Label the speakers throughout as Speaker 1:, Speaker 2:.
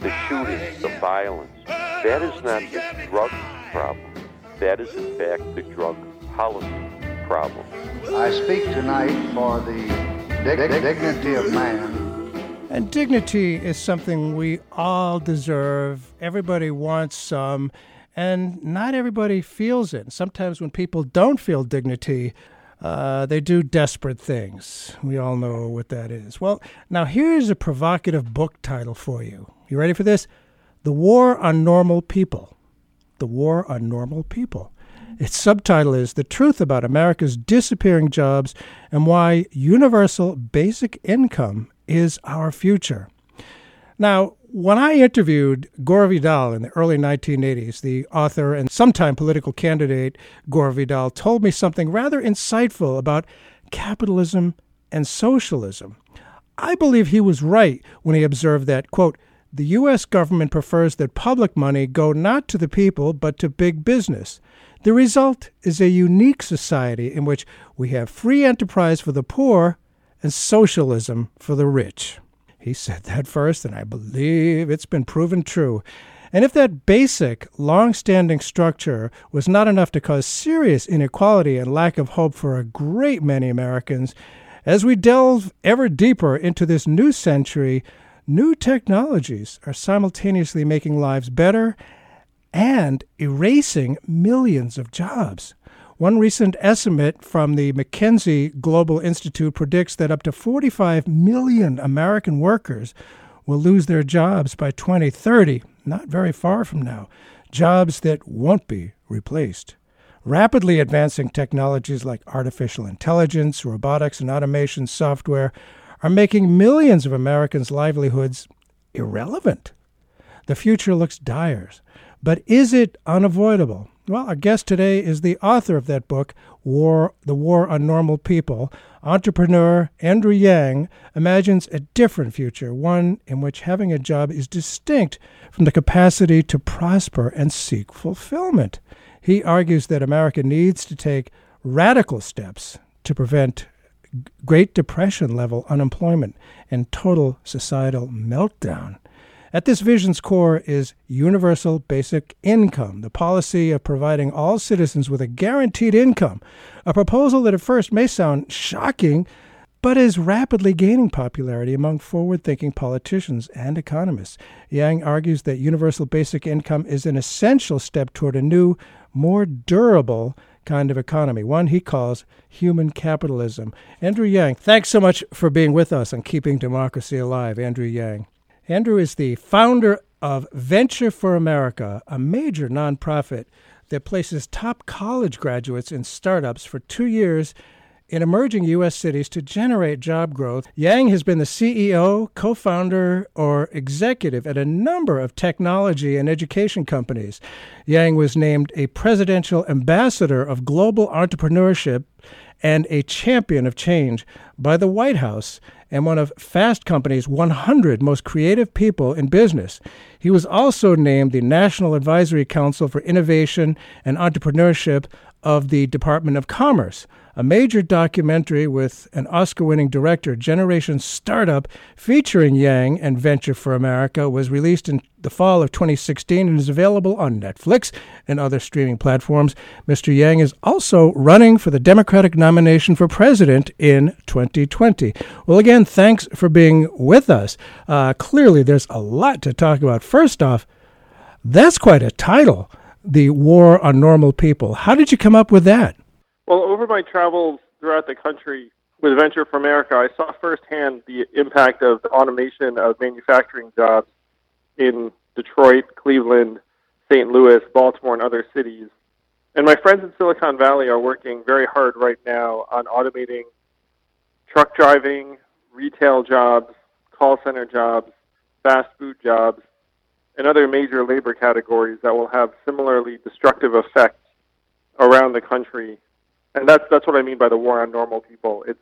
Speaker 1: The shootings, the violence, that is not the drug problem. That is, in fact, the drug policy problem.
Speaker 2: I speak tonight for the dig- dignity of man
Speaker 3: and dignity is something we all deserve. Everybody wants some, and not everybody feels it. Sometimes when people don't feel dignity, uh, they do desperate things. We all know what that is. Well, now here's a provocative book title for you. You ready for this? The War on Normal People. The War on Normal People. Its subtitle is The Truth About America's Disappearing Jobs and Why Universal Basic Income is our future. Now, when I interviewed Gore Vidal in the early 1980s, the author and sometime political candidate Gore Vidal told me something rather insightful about capitalism and socialism. I believe he was right when he observed that, quote, the U.S. government prefers that public money go not to the people but to big business. The result is a unique society in which we have free enterprise for the poor and socialism for the rich. He said that first, and I believe it's been proven true. And if that basic, long standing structure was not enough to cause serious inequality and lack of hope for a great many Americans, as we delve ever deeper into this new century, new technologies are simultaneously making lives better and erasing millions of jobs. One recent estimate from the McKinsey Global Institute predicts that up to 45 million American workers will lose their jobs by 2030, not very far from now, jobs that won't be replaced. Rapidly advancing technologies like artificial intelligence, robotics, and automation software are making millions of Americans' livelihoods irrelevant. The future looks dire, but is it unavoidable? Well, our guest today is the author of that book, War, The War on Normal People. Entrepreneur Andrew Yang imagines a different future, one in which having a job is distinct from the capacity to prosper and seek fulfillment. He argues that America needs to take radical steps to prevent Great Depression level unemployment and total societal meltdown. At this vision's core is universal basic income, the policy of providing all citizens with a guaranteed income, a proposal that at first may sound shocking, but is rapidly gaining popularity among forward thinking politicians and economists. Yang argues that universal basic income is an essential step toward a new, more durable kind of economy, one he calls human capitalism. Andrew Yang, thanks so much for being with us and Keeping Democracy Alive. Andrew Yang. Andrew is the founder of Venture for America, a major nonprofit that places top college graduates in startups for two years in emerging U.S. cities to generate job growth. Yang has been the CEO, co founder, or executive at a number of technology and education companies. Yang was named a presidential ambassador of global entrepreneurship and a champion of change by the White House and one of Fast Company's 100 most creative people in business. He was also named the National Advisory Council for Innovation and Entrepreneurship of the Department of Commerce a major documentary with an Oscar winning director, Generation Startup, featuring Yang and Venture for America, was released in the fall of 2016 and is available on Netflix and other streaming platforms. Mr. Yang is also running for the Democratic nomination for president in 2020. Well, again, thanks for being with us. Uh, clearly, there's a lot to talk about. First off, that's quite a title The War on Normal People. How did you come up with that?
Speaker 4: Over my travels throughout the country with Venture for America, I saw firsthand the impact of the automation of manufacturing jobs in Detroit, Cleveland, St. Louis, Baltimore, and other cities. And my friends in Silicon Valley are working very hard right now on automating truck driving, retail jobs, call center jobs, fast food jobs, and other major labor categories that will have similarly destructive effects around the country. And that's that's what I mean by the war on normal people. It's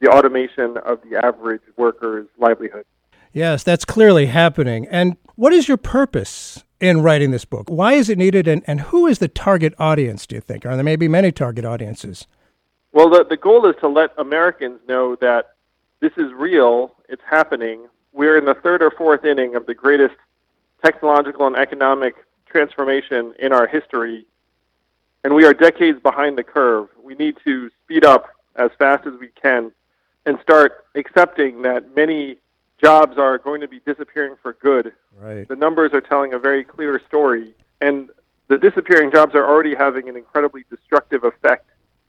Speaker 4: the automation of the average worker's livelihood.
Speaker 3: Yes, that's clearly happening. And what is your purpose in writing this book? Why is it needed, and, and who is the target audience, do you think? Are there maybe many target audiences?
Speaker 4: Well, the, the goal is to let Americans know that this is real, it's happening. We're in the third or fourth inning of the greatest technological and economic transformation in our history, and we are decades behind the curve. We need to speed up as fast as we can and start accepting that many jobs are going to be disappearing for good.
Speaker 3: Right.
Speaker 4: The numbers are telling a very clear story, and the disappearing jobs are already having an incredibly destructive effect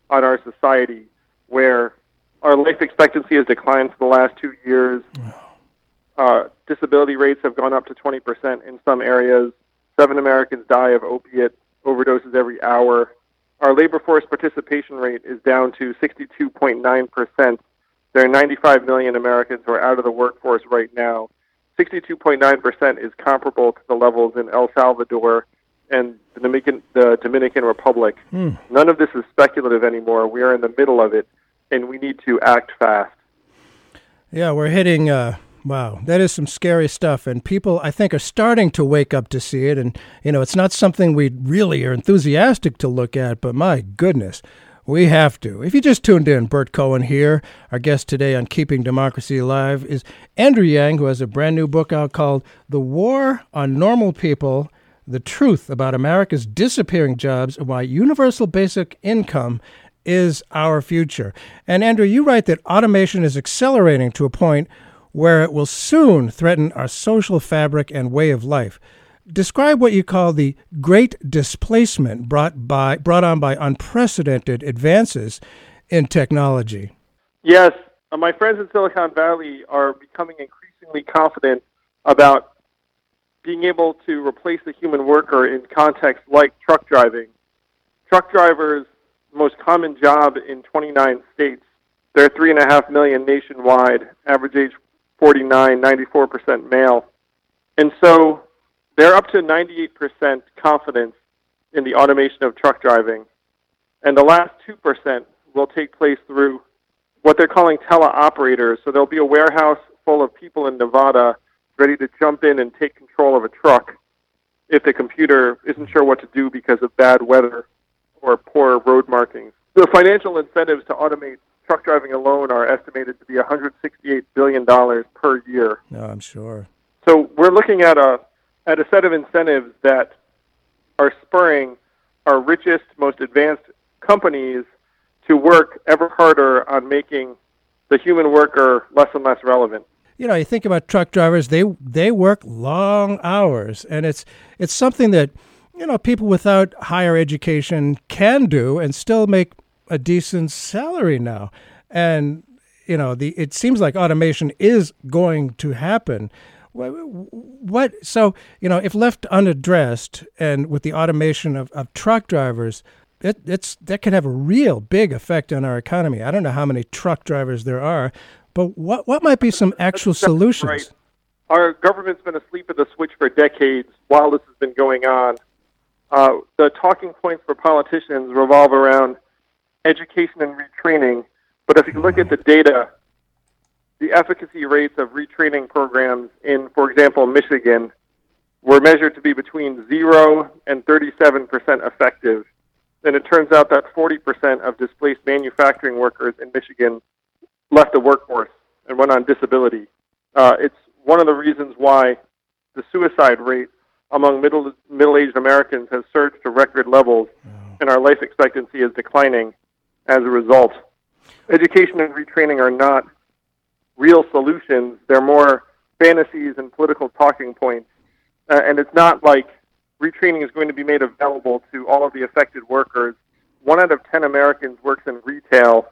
Speaker 4: on our society, where our life expectancy has declined for the last two years. Uh, disability rates have gone up to 20% in some areas. Seven Americans die of opiate overdoses every hour. Our labor force participation rate is down to 62.9%. There are 95 million Americans who are out of the workforce right now. 62.9% is comparable to the levels in El Salvador and the Dominican, the Dominican Republic.
Speaker 3: Hmm.
Speaker 4: None of this is speculative anymore. We are in the middle of it, and we need to act fast.
Speaker 3: Yeah, we're hitting. Uh, wow, that is some scary stuff, and people I think are starting to wake up to see it. And you know, it's not something we really are enthusiastic to look at, but my goodness, we have to. If you just tuned in, Bert Cohen here. Our guest today on Keeping Democracy Alive is Andrew Yang, who has a brand new book out called "The War on Normal People." The truth about America's disappearing jobs and why universal basic income is our future. And Andrew, you write that automation is accelerating to a point where it will soon threaten our social fabric and way of life. Describe what you call the great displacement brought by brought on by unprecedented advances in technology.
Speaker 4: Yes, uh, my friends in Silicon Valley are becoming increasingly confident about being able to replace the human worker in contexts like truck driving. Truck drivers most common job in 29 states. There are three and a half million nationwide, average age 49, 94% male. And so they're up to 98% confidence in the automation of truck driving. And the last 2% will take place through what they're calling teleoperators. So there'll be a warehouse full of people in Nevada ready to jump in and take control of a truck if the computer isn't sure what to do because of bad weather or poor road markings. The financial incentives to automate truck driving alone are estimated to be $168 billion per year.
Speaker 3: No, I'm sure.
Speaker 4: So we're looking at a at a set of incentives that are spurring our richest, most advanced companies to work ever harder on making the human worker less and less relevant.
Speaker 3: You know, you think about truck drivers; they they work long hours, and it's it's something that you know people without higher education can do and still make a decent salary now. And you know, the it seems like automation is going to happen. What, what so you know if left unaddressed and with the automation of, of truck drivers it, it's that could have a real big effect on our economy i don't know how many truck drivers there are but what what might be some actual solutions
Speaker 4: right. our government's been asleep at the switch for decades while this has been going on uh, the talking points for politicians revolve around education and retraining but if you look at the data the efficacy rates of retraining programs in, for example, Michigan, were measured to be between 0 and 37% effective. And it turns out that 40% of displaced manufacturing workers in Michigan left the workforce and went on disability. Uh, it's one of the reasons why the suicide rate among middle middle-aged Americans has surged to record levels, and our life expectancy is declining as a result. Education and retraining are not real solutions. They're more fantasies and political talking points. Uh, and it's not like retraining is going to be made available to all of the affected workers. One out of 10 Americans works in retail,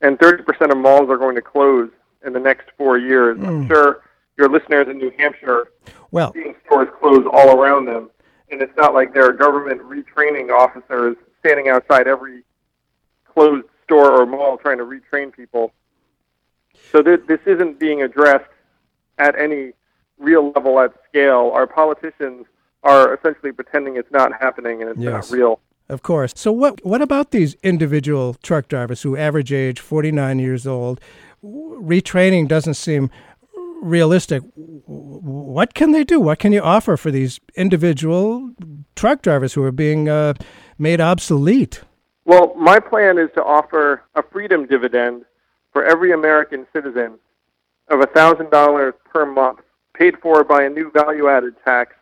Speaker 4: and 30% of malls are going to close in the next four years. I'm sure your listeners in New Hampshire
Speaker 3: Well,
Speaker 4: seeing stores close all around them, and it's not like there are government retraining officers standing outside every closed store or mall trying to retrain people. So th- this isn't being addressed at any real level at scale. Our politicians are essentially pretending it's not happening and it's
Speaker 3: Yes.
Speaker 4: not real.
Speaker 3: Of course. So what what about these individual truck drivers who average age 49 years old? Retraining doesn't seem realistic. What can they do? What can you offer for these individual truck drivers who are being uh, made obsolete?
Speaker 4: Well, my plan is to offer a freedom dividend for every American citizen of $1,000 per month, paid for by a new value added tax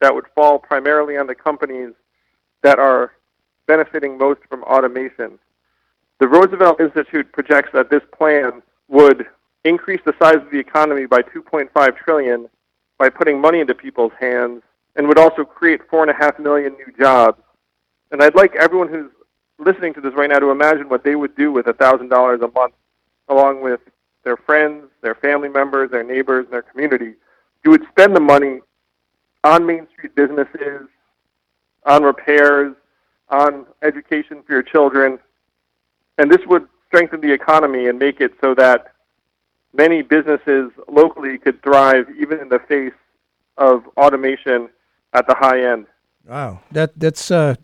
Speaker 4: that would fall primarily on the companies that are benefiting most from automation. The Roosevelt Institute projects that this plan would increase the size of the economy by 2.5 trillion by putting money into people's hands and would also create 4.5 million new jobs. And I'd like everyone who's listening to this right now to imagine what they would do with a $1,000 a month, along with their friends, their family members, their neighbors, and their community. You would spend the money on Main Street businesses, on repairs, on education for your children, and this would strengthen the economy and make it so that many businesses locally could thrive even in the face of automation at the high end.
Speaker 3: Wow, that that's uh,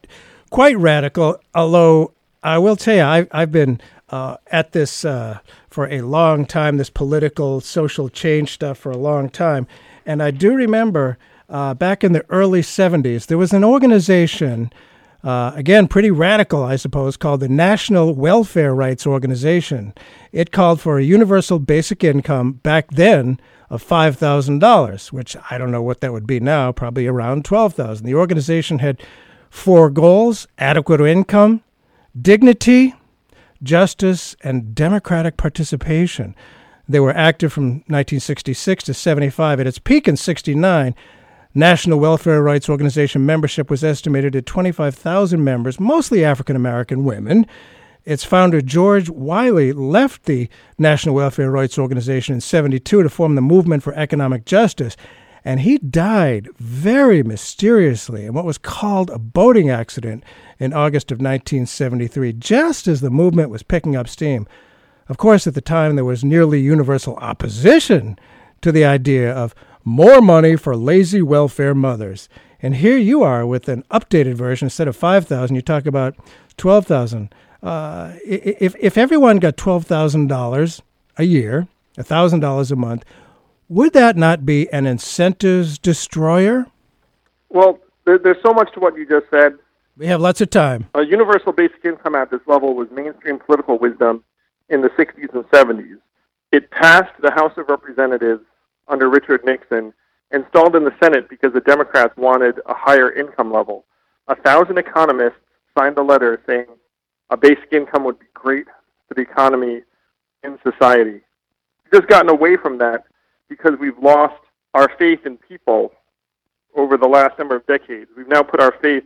Speaker 3: quite radical. Although I will tell you, I've I've been uh, at this uh, for a long time. This political, social change stuff for a long time, and I do remember uh, back in the early '70s there was an organization. Uh, again, pretty radical, I suppose, called the National Welfare Rights Organization. It called for a universal basic income back then of five thousand dollars, which I don't know what that would be now, probably around twelve thousand. The organization had four goals: adequate income, dignity, justice, and democratic participation. They were active from 1966 to 75. At its peak in 69, National Welfare Rights Organization membership was estimated at 25,000 members, mostly African American women. Its founder, George Wiley, left the National Welfare Rights Organization in 72 to form the Movement for Economic Justice, and he died very mysteriously in what was called a boating accident in August of 1973, just as the movement was picking up steam. Of course, at the time, there was nearly universal opposition to the idea of more money for lazy welfare mothers. And here you are with an updated version. Instead of 5000 you talk about 12000 uh, if, if everyone got $12,000 a year, $1,000 a month, would that not be an incentives destroyer?
Speaker 4: Well, there, there's so much to what you just said.
Speaker 3: We have lots of time.
Speaker 4: A universal basic income at this level was mainstream political wisdom in the 60s and 70s. It passed the House of Representatives under Richard Nixon installed in the Senate because the Democrats wanted a higher income level. A thousand economists signed a letter saying a basic income would be great for the economy in society. We've just gotten away from that because we've lost our faith in people over the last number of decades. We've now put our faith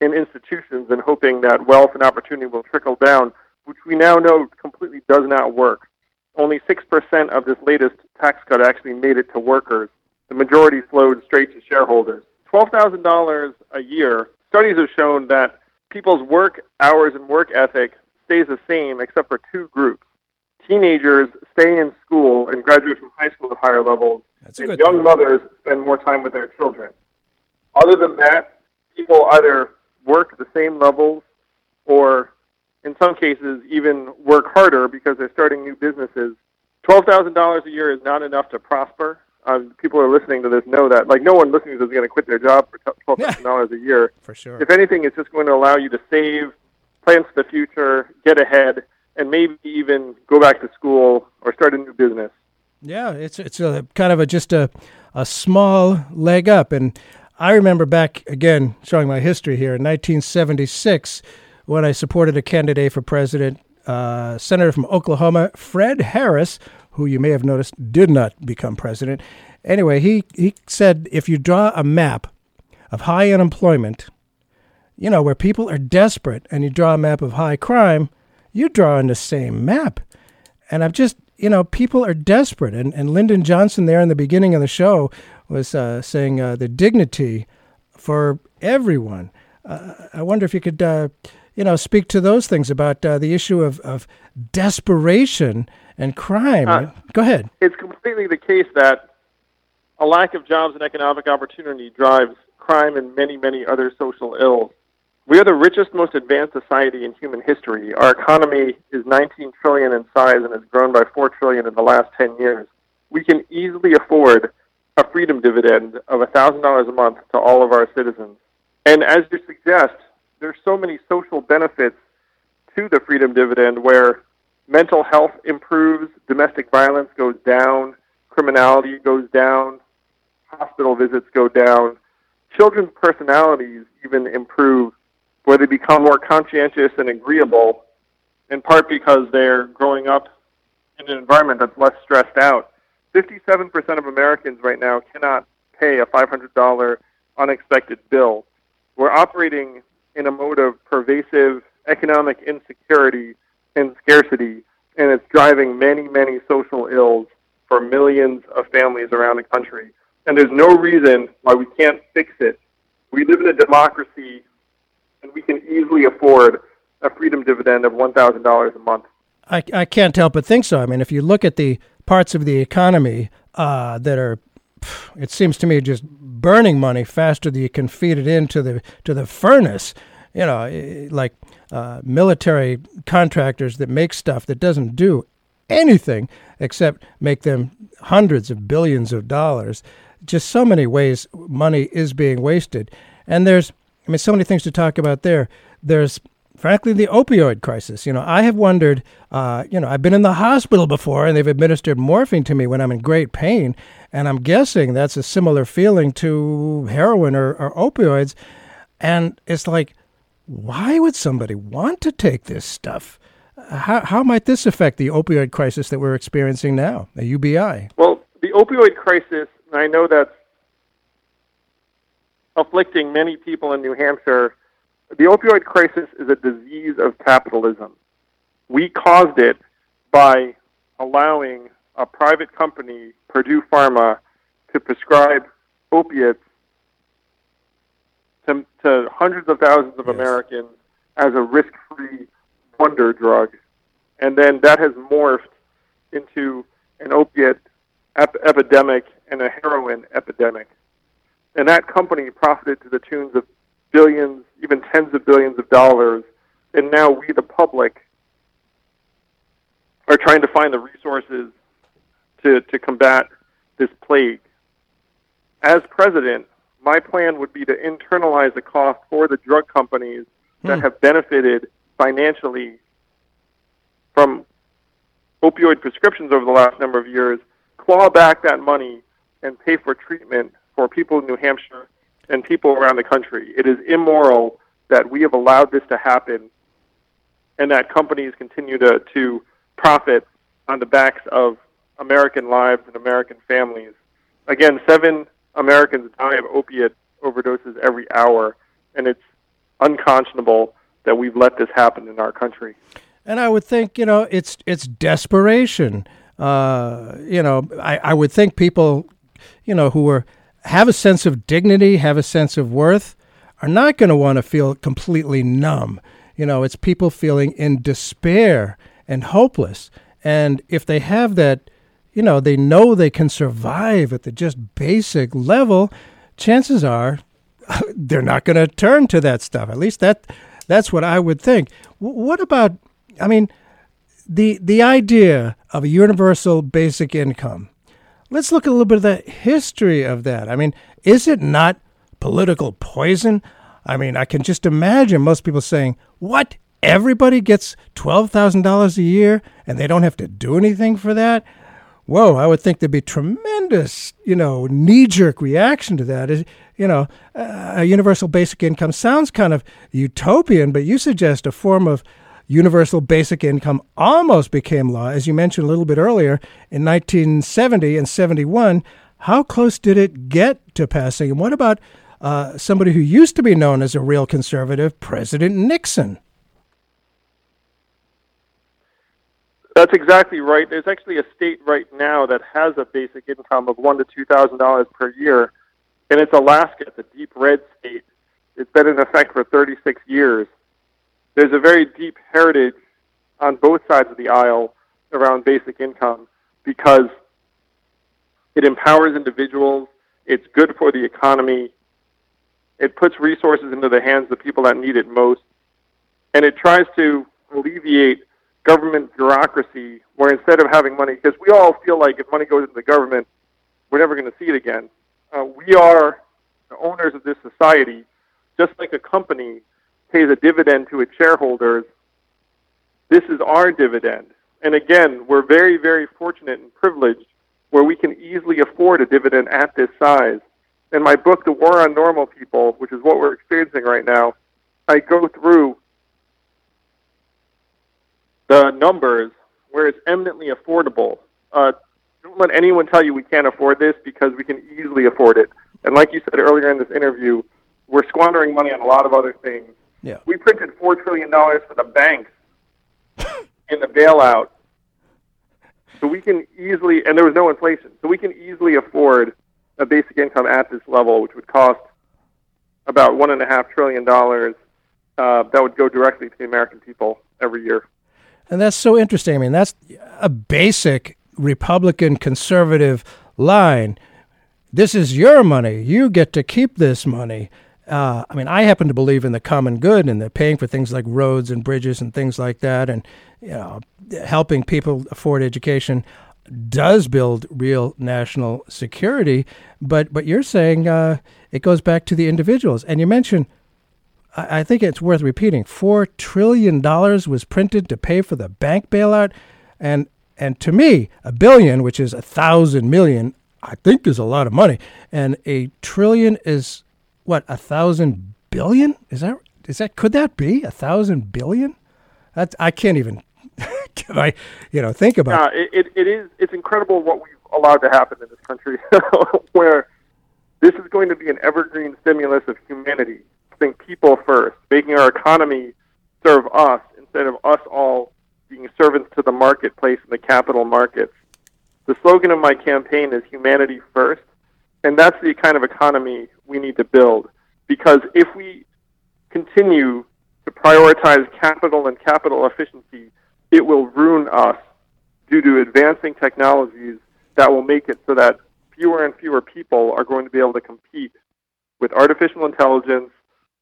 Speaker 4: in institutions and hoping that wealth and opportunity will trickle down, which we now know completely does not work. Only 6% of this latest tax cut actually made it to workers. The majority flowed straight to shareholders. $12,000 a year, studies have shown that people's work hours and work ethic stays the same except for two groups. Teenagers stay in school and graduate from high school at higher levels,
Speaker 3: That's
Speaker 4: and young mothers spend more time with their children. Other than that, people either work at the same levels or, in some cases, even work harder because they're starting new businesses. $12,000 a year is not enough to prosper. Um, people are listening to this know that. Like, no one listening to this is going to quit their job for $12,000 a year.
Speaker 3: For sure.
Speaker 4: If anything, it's just going to allow you to save, plan for the future, get ahead, and maybe even go back to school or start a new business.
Speaker 3: Yeah, it's it's a kind of a just a a small leg up, and I remember back again showing my history here in 1976 when I supported a candidate for president, uh, senator from Oklahoma, Fred Harris, who you may have noticed did not become president. Anyway, he he said if you draw a map of high unemployment, you know where people are desperate, and you draw a map of high crime, you draw on the same map. And I've just, you know, people are desperate. And, and Lyndon Johnson there in the beginning of the show was uh, saying uh, the dignity for everyone. Uh, I wonder if you could, uh, you know, speak to those things about uh, the issue of, of desperation and crime.
Speaker 4: Uh,
Speaker 3: Go ahead.
Speaker 4: It's completely the case that a lack of jobs and economic opportunity drives crime and many, many other social ills. We are the richest, most advanced society in human history. Our economy is 19 trillion in size and has grown by 4 trillion in the last 10 years. We can easily afford a freedom dividend of $1,000 a month to all of our citizens. And as you suggest, there's so many social benefits to the freedom dividend where mental health improves, domestic violence goes down, criminality goes down, hospital visits go down, children's personalities even improve where they become more conscientious and agreeable, in part because they're growing up in an environment that's less stressed out. 57% of Americans right now cannot pay a $500 unexpected bill. We're operating in a mode of pervasive economic insecurity and scarcity, and it's driving many, many social ills for millions of families around the country. And there's no reason why we can't fix it. We live in a democracy, and we can easily afford a freedom dividend of $1,000 a month.
Speaker 3: I, I can't help but think so. I mean, if you look at the parts of the economy uh, that are, it seems to me, just burning money faster than you can feed it into the to the furnace. You know, eh, like uh, military contractors that make stuff that doesn't do anything except make them hundreds of billions of dollars. Just so many ways money is being wasted, and there's, I mean, so many things to talk about there. There's frankly, the opioid crisis. You know, I have wondered, uh, you know, I've been in the hospital before and they've administered morphine to me when I'm in great pain. And I'm guessing that's a similar feeling to heroin or, or opioids. And it's like, why would somebody want to take this stuff? How, how might this affect the opioid crisis that we're experiencing now, the UBI?
Speaker 4: Well, the opioid crisis, I know that's afflicting many people in New Hampshire the opioid crisis is a disease of capitalism. We caused it by allowing a private company, Purdue Pharma, to prescribe opiates to, to hundreds of thousands of yes. Americans as a risk free wonder drug. And then that has morphed into an opiate ep- epidemic and a heroin epidemic. And that company profited to the tunes of billions, even tens of billions of dollars, and now we, the public, are trying to find the resources to, to combat this plague. As president, my plan would be to internalize the cost for the drug companies that hmm. have benefited financially from opioid prescriptions over the last number of years, claw back that money and pay for treatment for people in New Hampshire and people around the country. It is immoral that we have allowed this to happen and that companies continue to, to profit on the backs of American lives and American families. Again, seven Americans die of opiate overdoses every hour, and it's unconscionable that we've let this happen in our country.
Speaker 3: And I would think, you know, it's it's desperation. Uh, you know, I, I would think people, you know, who are have a sense of dignity, have a sense of worth, are not going to want to feel completely numb. You know, it's people feeling in despair and hopeless. And if they have that, you know, they know they can survive at the just basic level, chances are they're not going to turn to that stuff. At least that that's what I would think. W- what about I mean the the idea of a universal basic income let's look at a little bit of the history of that. I mean, is it not political poison? I mean, I can just imagine most people saying, What? Everybody gets $12,000 a year and they don't have to do anything for that? Whoa, I would think there'd be tremendous, you know, knee jerk reaction to that. Is, you know, a universal basic income sounds kind of utopian, but you suggest a form of universal basic income almost became law, as you mentioned a little bit earlier, in 1970 and 71. How close did it get to passing? And what about uh, somebody who used to be known as a real conservative, President Nixon?
Speaker 4: That's exactly right. There's actually a state right now that has a basic income of one to two thousand dollars per year, and it's Alaska. A deep red state. It's been in effect for 36 years. There's a very deep heritage on both sides of the aisle around basic income because it empowers individuals. It's good for the economy. It puts resources into the hands of the people that need it most. And it tries to alleviate government bureaucracy where instead of having money, because we all feel like if money goes into the government, we're never going to see it again. Uh, we are the owners of this society, just like a company pays a dividend to its shareholders. This is our dividend. And again, we're very, very fortunate and privileged where we can easily afford a dividend at this size. In my book, The War on Normal People, which is what we're experiencing right now, I go through the numbers where it's eminently affordable. Uh, don't let anyone tell you we can't afford this because we can easily afford it. And like you said earlier in this interview, we're squandering money on a lot of other things.
Speaker 3: Yeah.
Speaker 4: We printed four trillion dollars for the banks in the bailout, so we can easily, and there was no inflation, so we can easily afford a basic income at this level, which would cost about one and a half trillion dollars. Uh, that would go directly to the American people every year.
Speaker 3: And that's so interesting. I mean, that's a basic Republican conservative line. This is your money. You get to keep this money. Uh, I mean, I happen to believe in the common good and the paying for things like roads and bridges and things like that, and you know, helping people afford education does build real national security. But but you're saying uh, it goes back to the individuals, and you mentioned I think it's worth repeating. Four trillion dollars was printed to pay for the bank bailout, and and to me, a billion, which is a thousand million, I think is a lot of money, and a trillion is what a thousand billion? Is that is that could that be a thousand billion? That I can't even. can I, you know, think about?
Speaker 4: Yeah, it, it, it is. It's incredible what we've allowed to happen in this country, where this is going to be an evergreen stimulus of humanity think people first, making our economy serve us instead of us all being servants to the marketplace and the capital markets. The slogan of my campaign is humanity first, and that's the kind of economy we need to build. Because if we continue to prioritize capital and capital efficiency, it will ruin us due to advancing technologies that will make it so that fewer and fewer people are going to be able to compete with artificial intelligence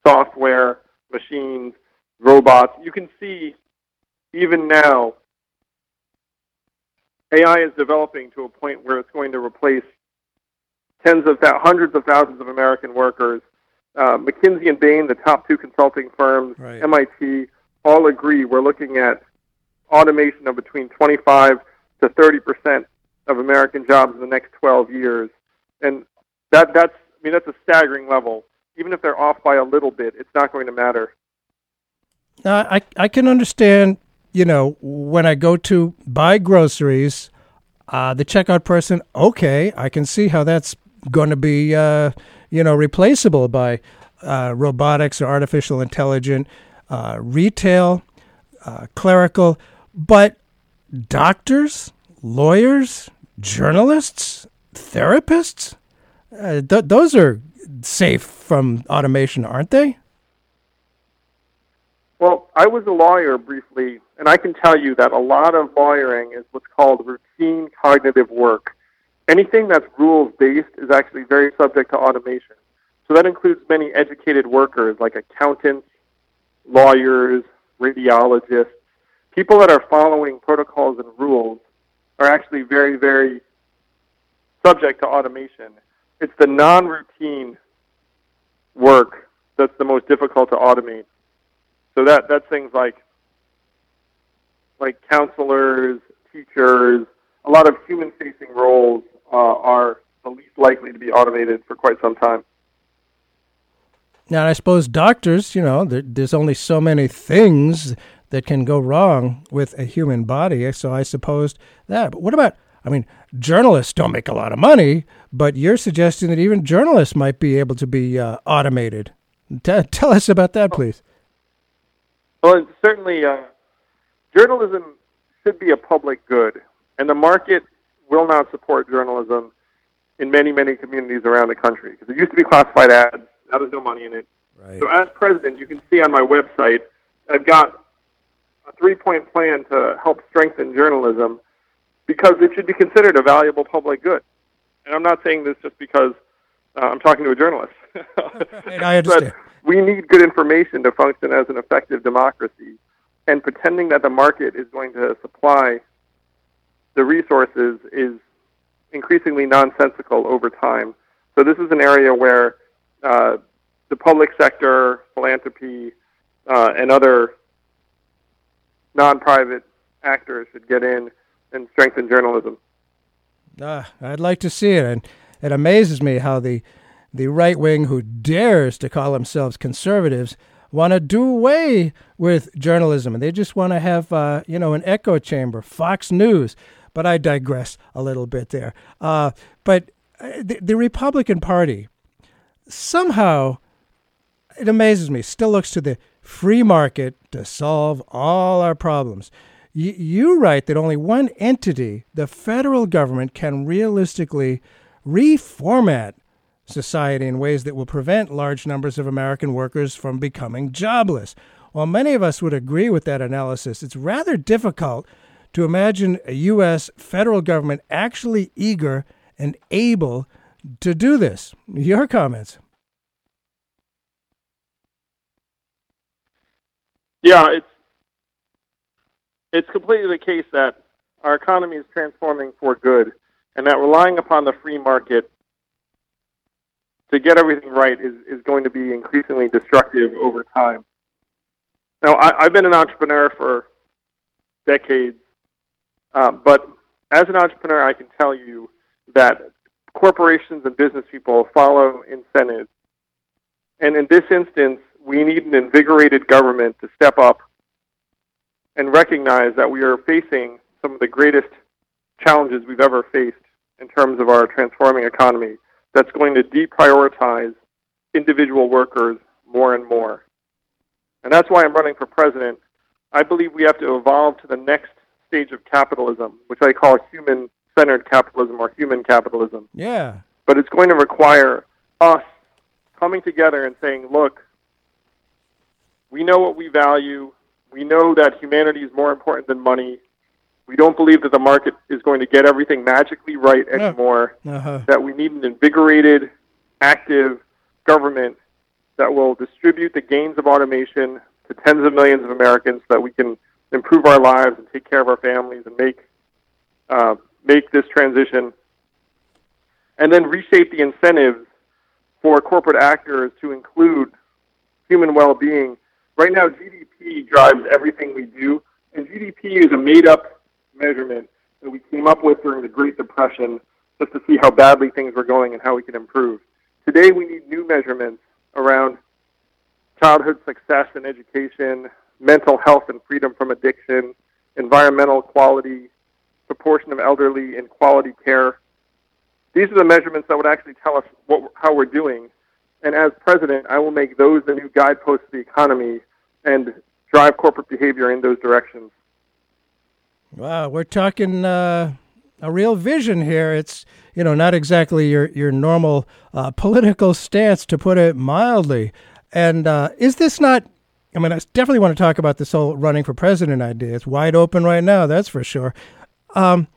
Speaker 4: software, machines, robots. You can see even now AI is developing to a point where it's going to replace tens of th- hundreds of thousands of American workers. Uh, McKinsey and Bain, the top two consulting firms,
Speaker 3: right.
Speaker 4: MIT, all agree we're looking at automation of between 25 to 30 percent of American jobs in the next 12 years, and that that's I mean that's a staggering level even if they're off by a little bit, it's not going to matter.
Speaker 3: Now, I I can understand, you know, when I go to buy groceries, uh, the checkout person, okay, I can see how that's going to be, uh, you know, replaceable by uh, robotics or artificial intelligence, uh, retail, uh, clerical, but doctors, lawyers, journalists, therapists, uh, th- those are safe from automation, aren't they?
Speaker 4: Well, I was a lawyer briefly, and I can tell you that a lot of lawyering is what's called routine cognitive work. Anything that's rules based is actually very subject to automation. So that includes many educated workers like accountants, lawyers, radiologists. People that are following protocols and rules are actually very, very subject to automation. It's the non routine work that's the most difficult to automate. So that that's things like like counselors, teachers, a lot of human-facing roles uh, are the least likely to be automated for quite some time.
Speaker 3: Now, I suppose doctors, you know, there, there's only so many things that can go wrong with a human body. So I suppose that. But what about I mean, journalists don't make a lot of money, but you're suggesting that even journalists might be able to be uh, automated. T- tell us about that, please.
Speaker 4: Well, certainly, uh, journalism should be a public good, and the market will not support journalism in many, many communities around the country because it used to be classified ads. Now there's no money in it.
Speaker 3: Right.
Speaker 4: So as president, you can see on my website, I've got a three-point plan to help strengthen journalism because it should be considered a valuable public good. And I'm not saying this just because uh, I'm talking to a journalist.
Speaker 3: Right, I understand.
Speaker 4: But we need good information to function as an effective democracy. And pretending that the market is going to supply the resources is increasingly nonsensical over time. So this is an area where uh, the public sector, philanthropy, uh, and other non-private actors should get in and strengthen journalism.
Speaker 3: Ah, I'd like to see it, and it amazes me how the the right wing, who dares to call themselves conservatives, want to do away with journalism, and they just want to have uh, you know an echo chamber, Fox News. But I digress a little bit there. Uh, but uh, the, the Republican Party somehow it amazes me still looks to the free market to solve all our problems. Y- you write that only one entity, the federal government, can realistically reformat society in ways that will prevent large numbers of American workers from becoming jobless. While many of us would agree with that analysis, it's rather difficult to imagine a U.S. federal government actually eager and able to do this. Your comments?
Speaker 4: Yeah, it's it's completely the case that our economy is transforming for good, and that relying upon the free market to get everything right is, is going to be increasingly destructive over time. Now, I, I've been an entrepreneur for decades, uh, but as an entrepreneur, I can tell you that corporations and business people follow incentives. And in this instance, we need an invigorated government to step up and recognize that we are facing some of the greatest challenges we've ever faced in terms of our transforming economy that's going to deprioritize individual workers more and more. And that's why I'm running for president. I believe we have to evolve to the next stage of capitalism, which I call human centered capitalism or human capitalism.
Speaker 3: Yeah.
Speaker 4: But it's going to require us coming together and saying, look, we know what we value. We know that humanity is more important than money. We don't believe that the market is going to get everything magically right anymore.
Speaker 3: Uh-huh.
Speaker 4: That we need an invigorated, active government that will distribute the gains of automation to tens of millions of Americans so that we can improve our lives and take care of our families and make uh, make this transition. And then reshape the incentives for corporate actors to include human well-being. Right now, GDP drives everything we do, and GDP is a made-up measurement that we came up with during the Great Depression just to see how badly things were going and how we can improve. Today, we need new measurements around childhood success and education, mental health and freedom from addiction, environmental quality, proportion of elderly in quality care. These are the measurements that would actually tell us what, how we're doing. And as president, I will make those the new guideposts of the economy and drive corporate behavior in those directions.
Speaker 3: Wow, we're talking uh, a real vision here. It's you know not exactly your your normal uh, political stance, to put it mildly. And uh, is this not? I mean, I definitely want to talk about this whole running for president idea. It's wide open right now, that's for sure. Um,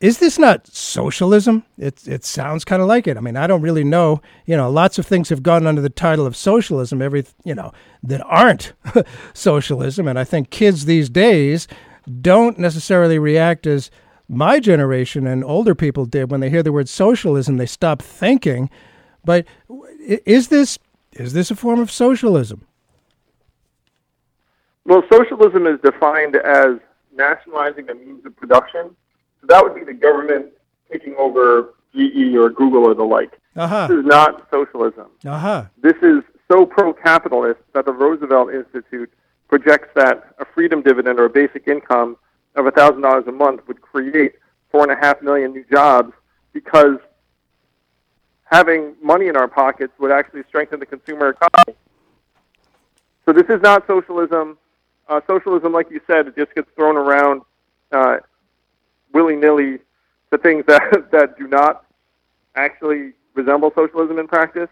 Speaker 3: is this not socialism? It it sounds kind of like it. I mean, I don't really know. You know, lots of things have gone under the title of socialism. Every you know that aren't socialism, and I think kids these days don't necessarily react as my generation and older people did when they hear the word socialism. They stop thinking. But is this is this a form of socialism?
Speaker 4: Well, socialism is defined as nationalizing a means of production. So that would be the government taking over GE or Google or the like.
Speaker 3: Uh-huh.
Speaker 4: This is not socialism.
Speaker 3: Uh-huh.
Speaker 4: This is so pro-capitalist that the Roosevelt Institute projects that a freedom dividend or a basic income of $1,000 a month would create four and a half million new jobs because having money in our pockets would actually strengthen the consumer economy. So this is not socialism. Uh, socialism, like you said, just gets thrown around uh, willy nilly to things that that do not actually resemble socialism in practice.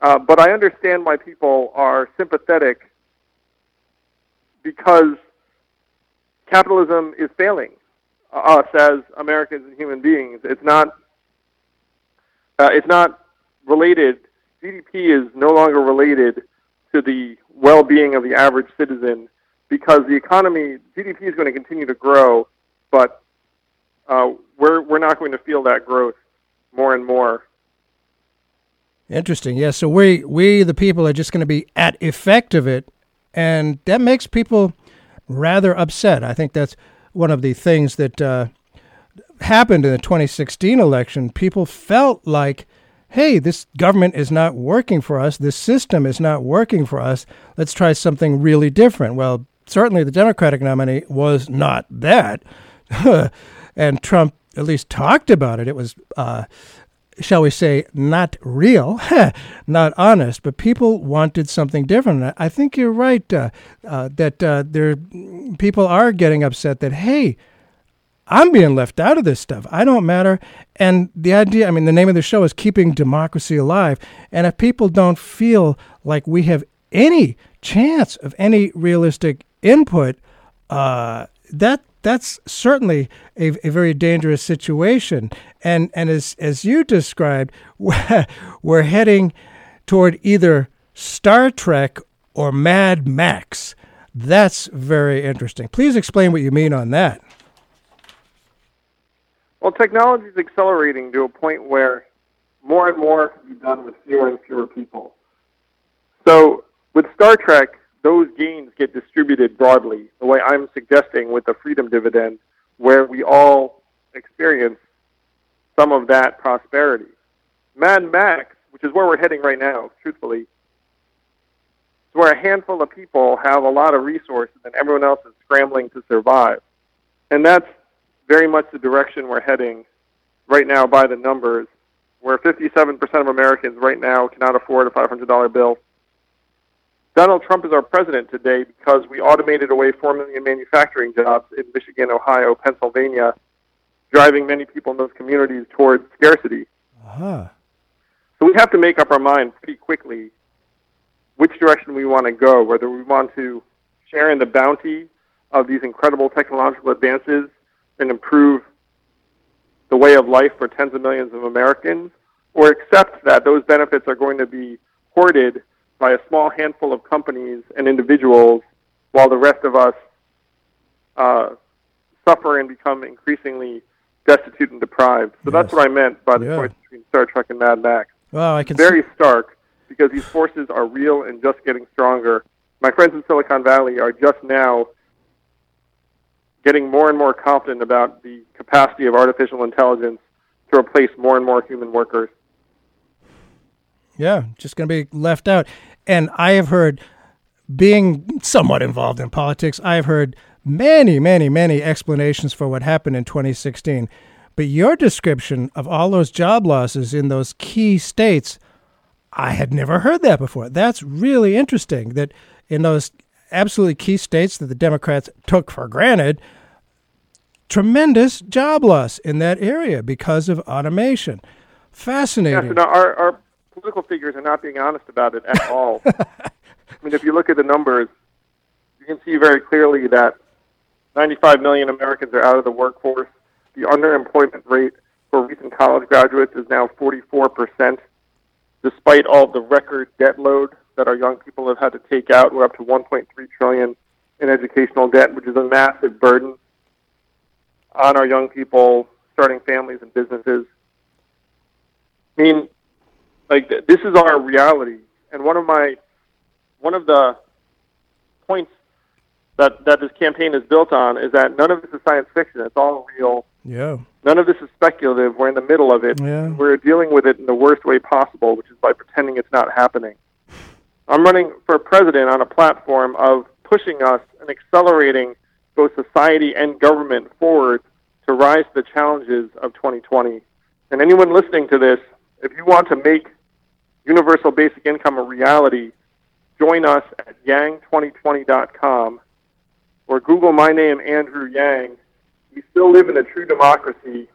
Speaker 4: Uh, but I understand why people are sympathetic because capitalism is failing us as Americans and human beings. It's not. Uh, it's not related. GDP is no longer related to the well-being of the average citizen because the economy, GDP is going to continue to grow, but uh, we're we're not going to feel that growth more and more.
Speaker 3: Interesting. Yeah. So we we the people are just going to be at effect of it, and that makes people rather upset. I think that's one of the things that uh, happened in the 2016 election. People felt like, hey, this government is not working for us. This system is not working for us. Let's try something really different. Well, certainly the Democratic nominee was not that. and Trump at least talked about it. It was, uh, shall we say, not real, not honest, but people wanted something different. I think you're right uh, uh, that uh, there people are getting upset that hey, I'm being left out of this stuff. I don't matter. And the idea, I mean, the name of the show is keeping democracy alive. And if people don't feel like we have any chance of any realistic input, uh, that that's certainly a, a very dangerous situation. And and as as you described, we're heading toward either Star Trek or Mad Max. That's very interesting. Please explain what you mean on that.
Speaker 4: Well, technology is accelerating to a point where more and more can be done with fewer and fewer people. So, with Star Trek, those gains get distributed broadly, the way I'm suggesting with the freedom dividend, where we all experience some of that prosperity. Mad Max, which is where we're heading right now, truthfully, is where a handful of people have a lot of resources and everyone else is scrambling to survive. And that's very much the direction we're heading right now by the numbers, where 57% of Americans right now cannot afford a $500 bill Donald Trump is our president today because we automated away 4 million manufacturing jobs in Michigan, Ohio, Pennsylvania, driving many people in those communities towards scarcity.
Speaker 3: Uh-huh.
Speaker 4: So we have to make up our mind pretty quickly which direction we want to go, whether we want to share in the bounty of these incredible technological advances and improve the way of life for tens of millions of Americans, or accept that those benefits are going to be hoarded by a small handful of companies and individuals, while the rest of us uh, suffer and become increasingly destitute and deprived. So yes. that's what I meant by the yeah. choice between Star Trek and Mad Max.
Speaker 3: Well, I can
Speaker 4: very see- stark because these forces are real and just getting stronger. My friends in Silicon Valley are just now getting more and more confident about the capacity of artificial intelligence to replace more and more human workers.
Speaker 3: Yeah, just going to be left out. And I have heard, being somewhat involved in politics, I have heard many, many, many explanations for what happened in 2016. But your description of all those job losses in those key states, I had never heard that before. That's really interesting that in those absolutely key states that the Democrats took for granted, tremendous job loss in that area because of automation. Fascinating.
Speaker 4: Yes, our, our political figures are not being honest about it at all. I mean, if you look at the numbers, you can see very clearly that 95 million Americans are out of the workforce. The underemployment rate for recent college graduates is now 44%, despite all the record debt load that our young people have had to take out. We're up to 1.3 trillion in educational debt, which is a massive burden on our young people starting families and businesses. I mean, like this is our reality. And one of my one of the points that that this campaign is built on is that none of this is science fiction. It's all real.
Speaker 3: Yeah.
Speaker 4: None of this is speculative. We're in the middle of it.
Speaker 3: Yeah.
Speaker 4: We're dealing with it in the worst way possible, which is by pretending it's not happening. I'm running for president on a platform of pushing us and accelerating both society and government forward to rise to the challenges of 2020. And anyone listening to this, if you want to make universal basic income a reality, join us at yang2020.com or Google my name, Andrew Yang. We still live in a true democracy,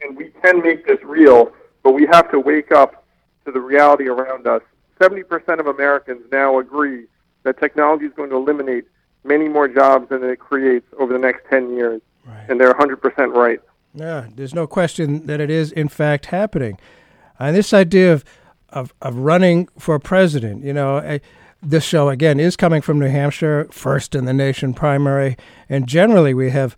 Speaker 4: and we can make this real, but we have to wake up to the reality around us. 70% of Americans now agree that technology is going to eliminate many more jobs than it creates over the next 10 years. Right. And they're 100% right.
Speaker 3: Yeah, there's no question that it is, in fact, happening. And this idea of, of, of running for president, you know, I, this show, again, is coming from New Hampshire, first in the nation primary. And generally, we have,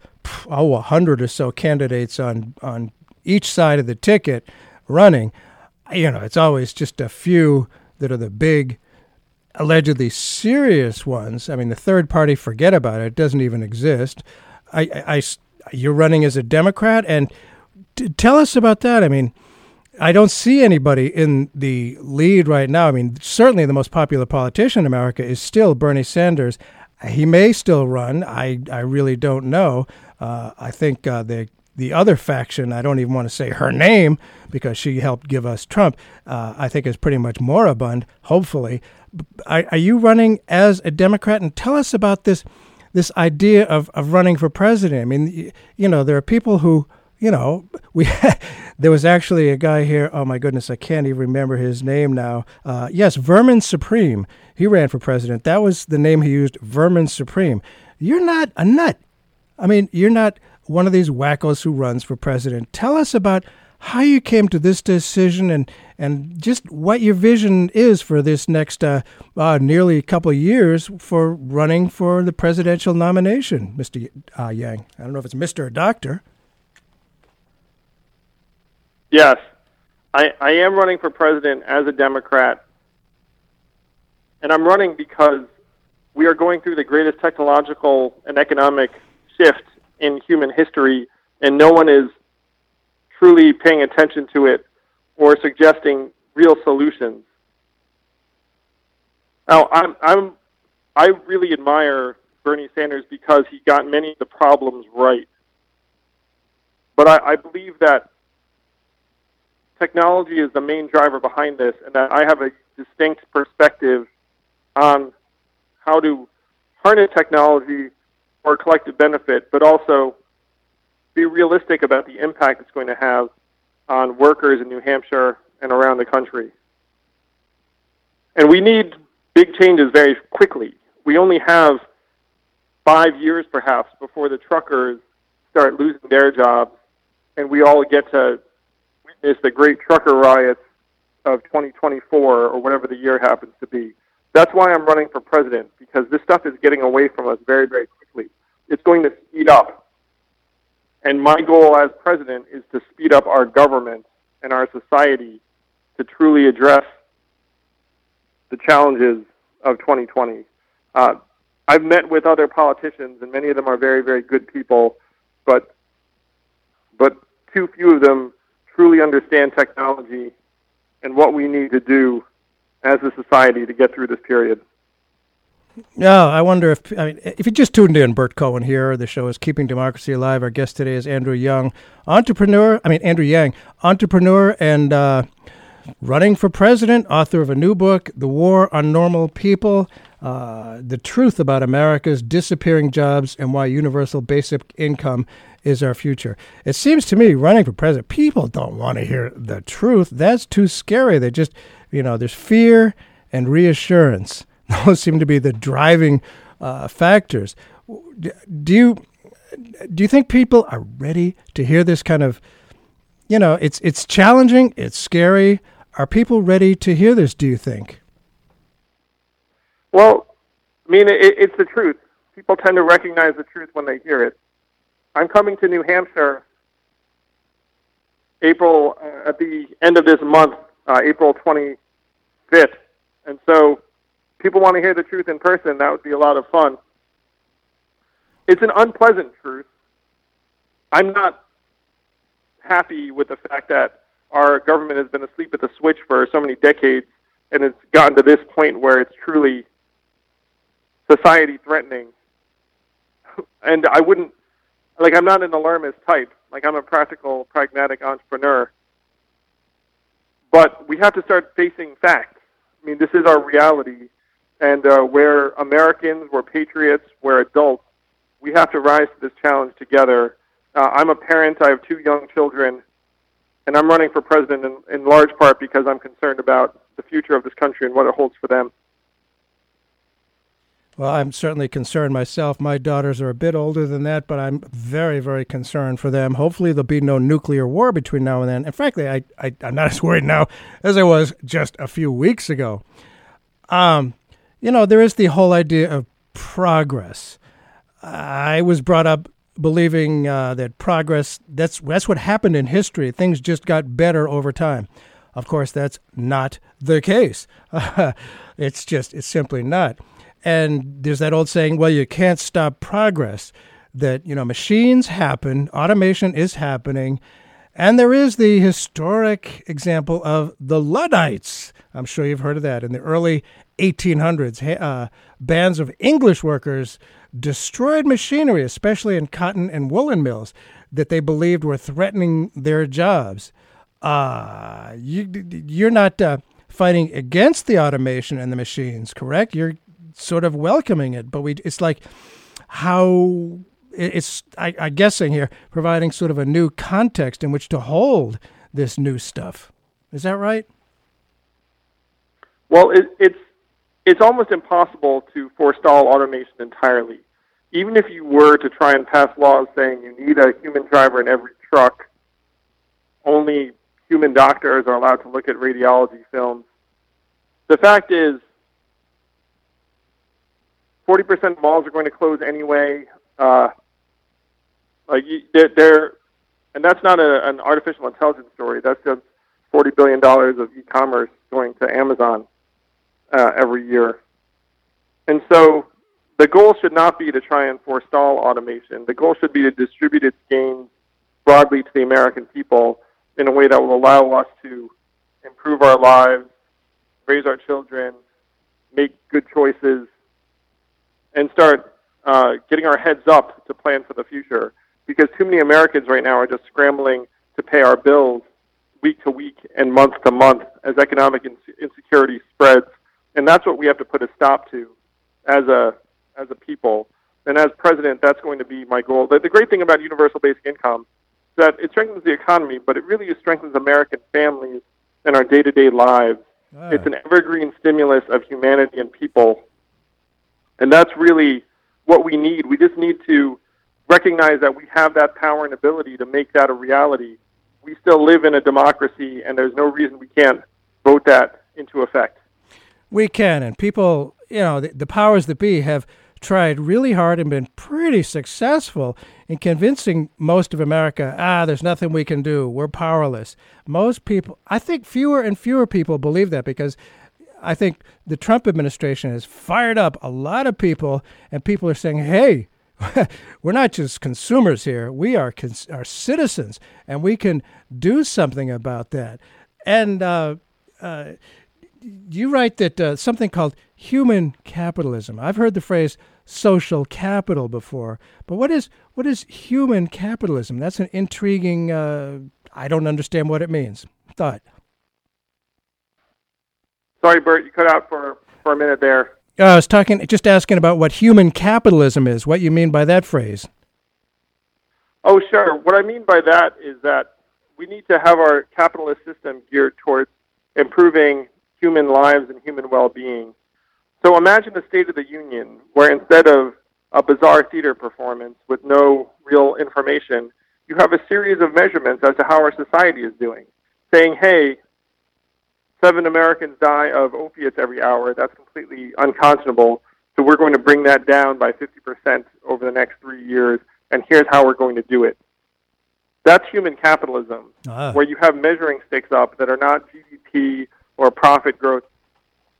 Speaker 3: oh, a 100 or so candidates on, on each side of the ticket running. You know, it's always just a few that are the big, allegedly serious ones. I mean, the third party, forget about it, it doesn't even exist. I, I, I you're running as a Democrat, and t- tell us about that. I mean, I don't see anybody in the lead right now. I mean, certainly the most popular politician in America is still Bernie Sanders. He may still run. I, I really don't know. Uh, I think uh, the the other faction, I don't even want to say her name because she helped give us Trump, uh, I think is pretty much moribund, hopefully. Are, are, you running as a Democrat? And tell us about this this idea of, of running for president. I mean, you know, there are people who you know, we there was actually a guy here. Oh my goodness, I can't even remember his name now. Uh, yes, Vermin Supreme. He ran for president. That was the name he used, Vermin Supreme. You're not a nut. I mean, you're not one of these wackos who runs for president. Tell us about how you came to this decision and and just what your vision is for this next uh, uh, nearly couple of years for running for the presidential nomination, Mr. Uh, Yang. I don't know if it's Mr. or Doctor.
Speaker 4: Yes, I, I am running for president as a Democrat, and I'm running because we are going through the greatest technological and economic shift in human history, and no one is truly paying attention to it or suggesting real solutions. Now, I'm, I'm, I really admire Bernie Sanders because he got many of the problems right. But I, I believe that technology is the main driver behind this, and that I have a distinct perspective on how to harness technology for collective benefit, but also be realistic about the impact it's going to have on workers in New Hampshire and around the country. And we need big changes very quickly. We only have five years, perhaps, before the truckers start losing their jobs, and we all get to is the great trucker riots of 2024 or whatever the year happens to be. That's why I'm running for president because this stuff is getting away from us very, very quickly. It's going to speed up. And my goal as president is to speed up our government and our society to truly address the challenges of 2020. Uh, I've met with other politicians, and many of them are very, very good people, but but too few of them truly understand technology and what we need to do as a society to get through this period.
Speaker 3: Yeah, I wonder if I mean if you just tuned in, Bert Cohen here. The show is Keeping Democracy Alive. Our guest today is Andrew Young, entrepreneur. I mean Andrew Yang, entrepreneur and uh, running for president, author of a new book, The War on Normal People. Uh, the truth about America's disappearing jobs and why universal basic income is our future. It seems to me running for president, people don't want to hear the truth. That's too scary. They just, you know, there's fear and reassurance. Those seem to be the driving uh, factors. Do you do you think people are ready to hear this kind of, you know, it's it's challenging, it's scary. Are people ready to hear this? Do you think?
Speaker 4: Well, I mean, it, it's the truth. People tend to recognize the truth when they hear it. I'm coming to New Hampshire April uh, at the end of this month, uh, April 25th, and so people want to hear the truth in person. That would be a lot of fun. It's an unpleasant truth. I'm not happy with the fact that our government has been asleep at the switch for so many decades, and it's gotten to this point where it's truly society threatening. And I wouldn't like I'm not an alarmist type. Like I'm a practical, pragmatic entrepreneur. But we have to start facing facts. I mean, this is our reality, and uh, we're Americans, we're patriots, we're adults. We have to rise to this challenge together Uh, I'm a parent. I have two young children, and I'm running for president in, in large part because I'm concerned about the future of this country and what it holds for them.
Speaker 3: Well, I'm certainly concerned myself. My daughters are a bit older than that, but I'm very, very concerned for them. Hopefully, there'll be no nuclear war between now and then. And frankly, I, I, am not as worried now as I was just a few weeks ago. Um, you know, there is the whole idea of progress. I was brought up believing uh, that progress that's that's what happened in history. Things just got better over time. Of course, that's not the case. it's just it's simply not. And there's that old saying, well, you can't stop progress. That, you know, machines happen, automation is happening. And there is the historic example of the Luddites. I'm sure you've heard of that. In the early 1800s, uh, bands of English workers destroyed machinery, especially in cotton and woolen mills, that they believed were threatening their jobs. Uh, you, you're not uh, fighting against the automation and the machines, correct? You're sort of welcoming it, but we it's like how it's I, I guessing here providing sort of a new context in which to hold this new stuff. Is that right?
Speaker 4: Well, it, it's it's almost impossible to forestall automation entirely. Even if you were to try and pass laws saying you need a human driver in every truck, only human doctors are allowed to look at radiology films. The fact is, 40% of malls are going to close anyway. Uh, like they're, they're, and that's not a, an artificial intelligence story. That's just 40 billion dollars of e-commerce going to Amazon uh, every year. And so the goal should not be to try and forestall automation. The goal should be to distribute its gains broadly to the American people in a way that will allow us to improve our lives, raise our children, make good choices, and start uh, getting our heads up to plan for the future. Because too many Americans right now are just scrambling to pay our bills week to week and month to month as economic insecurity spreads. And that's what we have to put a stop to as a, as a people. And as president, that's going to be my goal. The, the great thing about universal basic income is that it strengthens the economy, but it really strengthens American families and our day to day lives. Ah. It's an evergreen stimulus of humanity and people and that's really what we need. We just need to recognize that we have that power and ability to make that a reality. We still live in a democracy, and there's no reason we can't vote that into effect.
Speaker 3: We can, and people, you know, the, the powers that be have tried really hard and been pretty successful in convincing most of America, ah, there's nothing we can do. We're powerless. Most people, I think fewer and fewer people believe that because I think the Trump administration has fired up a lot of people, and people are saying, hey, we're not just consumers here. We are cons- are citizens, and we can do something about that. And uh, uh, you write that uh, something called human capitalism. I've heard the phrase social capital before, but what is what is human capitalism? That's an intriguing. Uh, I don't understand what it means. Thought.
Speaker 4: Sorry, Bert, you cut out for, for a minute there.
Speaker 3: Uh, I was talking, just asking about what human capitalism is. What you mean by that phrase?
Speaker 4: Oh, sure. What I mean by that is that we need to have our capitalist system geared towards improving human lives and human well-being. So imagine the State of the Union, where instead of a bizarre theater performance with no real information, you have a series of measurements as to how our society is doing, saying, hey, seven Americans die of opiates every hour. That's completely unconscionable. So we're going to bring that down by 50% over the next three years, and here's how we're going to do it. That's human capitalism, ah. where you have measuring sticks up that are not GDP or profit growth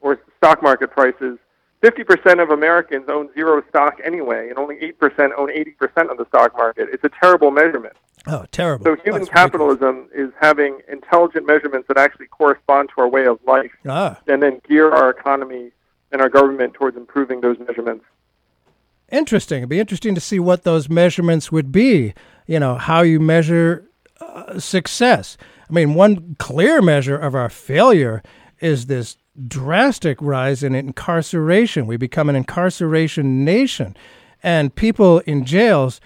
Speaker 4: or stock market prices. 50% of Americans own zero stock anyway, and only 8% own 80% of the stock market. It's a terrible measurement.
Speaker 3: Oh, terrible.
Speaker 4: So human That's capitalism ridiculous. is having intelligent measurements that actually correspond to our way of life, ah. and then gear our economy and our government towards improving those measurements.
Speaker 3: Interesting. It'd be interesting to see what those measurements would be. You know, how you measure uh, success. I mean, one clear measure of our failure is this drastic rise in incarceration. We become an incarceration nation, and people in jails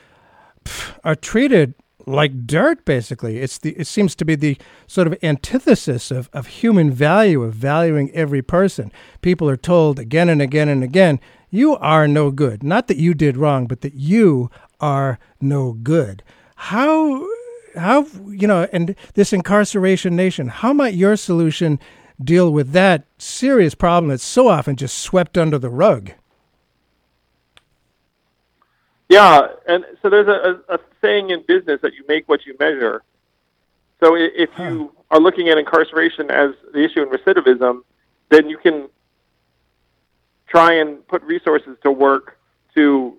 Speaker 3: pff, are treated like dirt basically. It's the it seems to be the sort of antithesis of, of human value of valuing every person. People are told again and again and again you are no good. Not that you did wrong but that you are no good. How how you know and this incarceration nation how might your solution deal with that serious problem that's so often just swept under the rug
Speaker 4: Yeah, and so there's a, a, a saying in business that you make what you measure. So if you are looking at incarceration as the issue in recidivism, then you can try and put resources to work to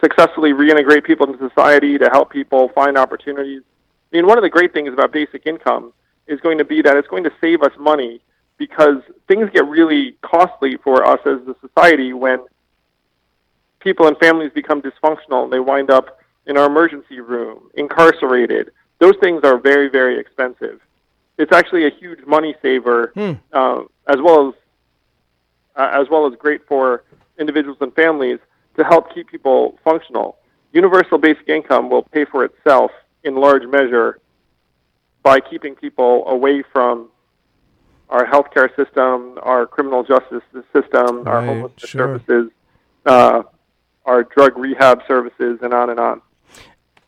Speaker 4: successfully reintegrate people into society, to help people find opportunities. I mean, one of the great things about basic income is going to be that it's going to save us money because things get really costly for us as a society when people and families become dysfunctional and they wind up in our emergency room, incarcerated. Those things are very, very expensive. It's actually a huge money saver, uh, as well as uh, as well as great for individuals and families to help keep people functional. Universal basic income will pay for itself in large measure by keeping people away from our healthcare system, our criminal justice system, our
Speaker 3: Right,
Speaker 4: homelessness
Speaker 3: sure.
Speaker 4: services, uh, our drug rehab services, and on and on.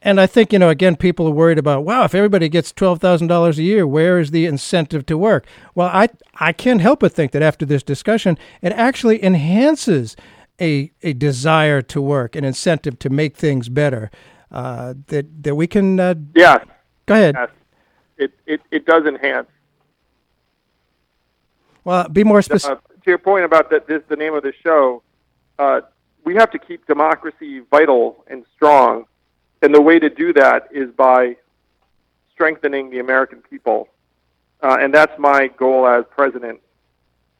Speaker 3: And I think, you know, again, people are worried about, wow, if everybody gets $12,000 a year, where is the incentive to work? Well, I, I can't help but think that after this discussion, it actually enhances a, a desire to work, an incentive to make things better. Uh, that, that we can. Uh,
Speaker 4: Yeah.
Speaker 3: Go ahead.
Speaker 4: Yes. It, it, it does enhance.
Speaker 3: Well, be more specific.
Speaker 4: Uh, to your point about that, this the name of the show. Uh, we have to keep democracy vital and strong, and the way to do that is by strengthening the American people, uh, and that's my goal as president: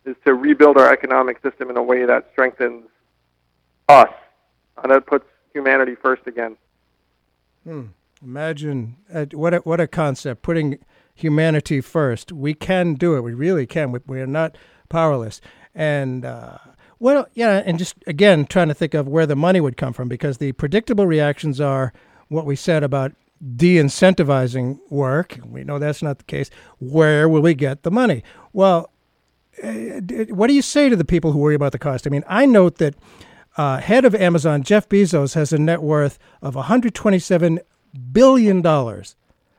Speaker 4: is to rebuild our economic system in a way that strengthens us, and that puts humanity first again.
Speaker 3: Hmm. Imagine uh, what a, what a concept, putting humanity first. We can do it. We really can. We, we are not powerless. And uh, well, yeah, and just again trying to think of where the money would come from because the predictable reactions are what we said about de-incentivizing work. We know that's not the case. Where will we get the money? Well, d- what do you say to the people who worry about the cost? I mean, I note that uh, head of Amazon, Jeff Bezos, has a net worth of 127 billion dollars.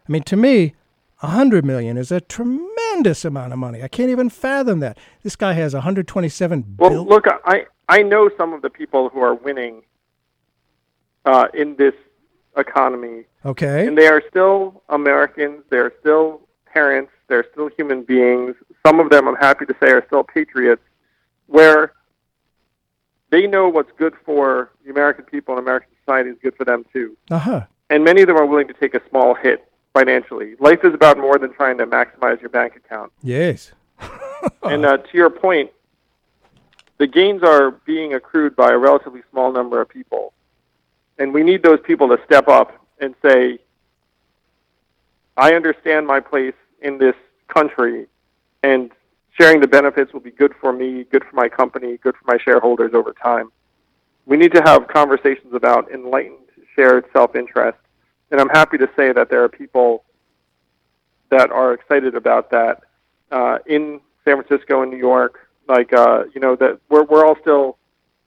Speaker 3: I mean, to me, 100 million is a tremendous amount of money. I can't even fathom that. This guy has 127
Speaker 4: Well,
Speaker 3: bill-
Speaker 4: look, I I know some of the people who are winning uh, in this economy,
Speaker 3: Okay.
Speaker 4: and they are still Americans. They're still parents. They're still human beings. Some of them, I'm happy to say, are still patriots, where they know what's good for the American people and American society is good for them too.
Speaker 3: Uh huh.
Speaker 4: And many of them are willing to take a small hit financially. Life is about more than trying to maximize your bank account.
Speaker 3: Yes.
Speaker 4: And uh, to your point, the gains are being accrued by a relatively small number of people. And we need those people to step up and say, I understand my place in this country, and sharing the benefits will be good for me, good for my company, good for my shareholders over time. We need to have conversations about enlightened, shared self interest. And I'm happy to say that there are people that are excited about that uh, in San Francisco and New York. Like, uh, you know, that we're, we're all still,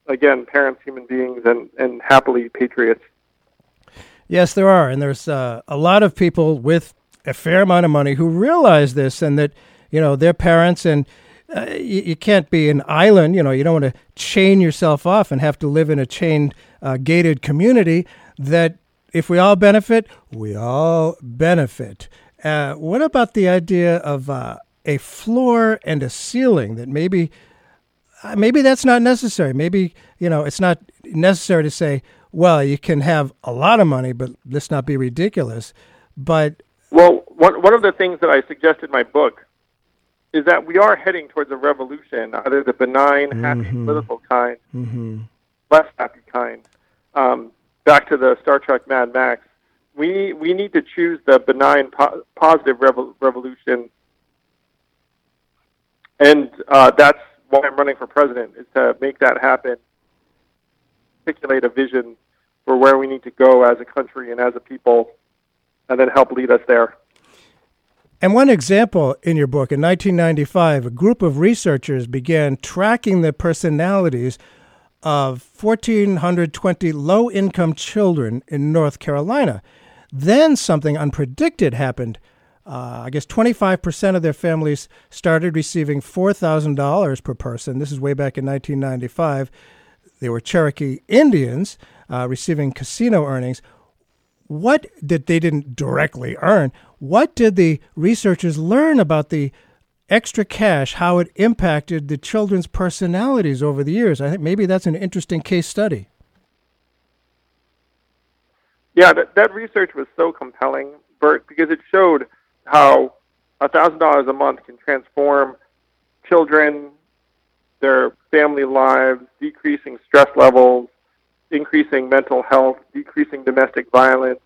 Speaker 4: again, parents, human beings, and, and happily patriots.
Speaker 3: Yes, there are, and there's uh, a lot of people with a fair amount of money who realize this, and that you know their parents, and uh, you, you can't be an island. You know, you don't want to chain yourself off and have to live in a chained, uh, gated community. That if we all benefit, we all benefit. Uh, what about the idea of uh, a floor and a ceiling? That maybe uh, maybe that's not necessary. Maybe you know it's not necessary to say, well, you can have a lot of money, but let's not be ridiculous. But
Speaker 4: Well, one, one of the things that I suggest in my book is that we are heading towards a revolution, either the benign, happy, political kind,
Speaker 3: mm-hmm.
Speaker 4: less happy kind. Um, back to the Star Trek Mad Max, we we need to choose the benign, po- positive revo- revolution, and uh, that's why I'm running for president is to make that happen. Articulate a vision for where we need to go as a country and as a people, and then help lead us there.
Speaker 3: And one example in your book, in 1995, a group of researchers began tracking the personalities of 1,420 low income children in North Carolina. Then something unpredicted happened. Uh, I guess 25% of their families started receiving $4,000 per person. This is way back in 1995. They were Cherokee Indians uh, receiving casino earnings. What did they didn't directly earn? What did the researchers learn about the extra cash, how it impacted the children's personalities over the years? I think maybe that's an interesting case study.
Speaker 4: Yeah, that, that research was so compelling, Bert, because it showed how $1,000 a month can transform children, their family lives, decreasing stress levels, increasing mental health, decreasing domestic violence.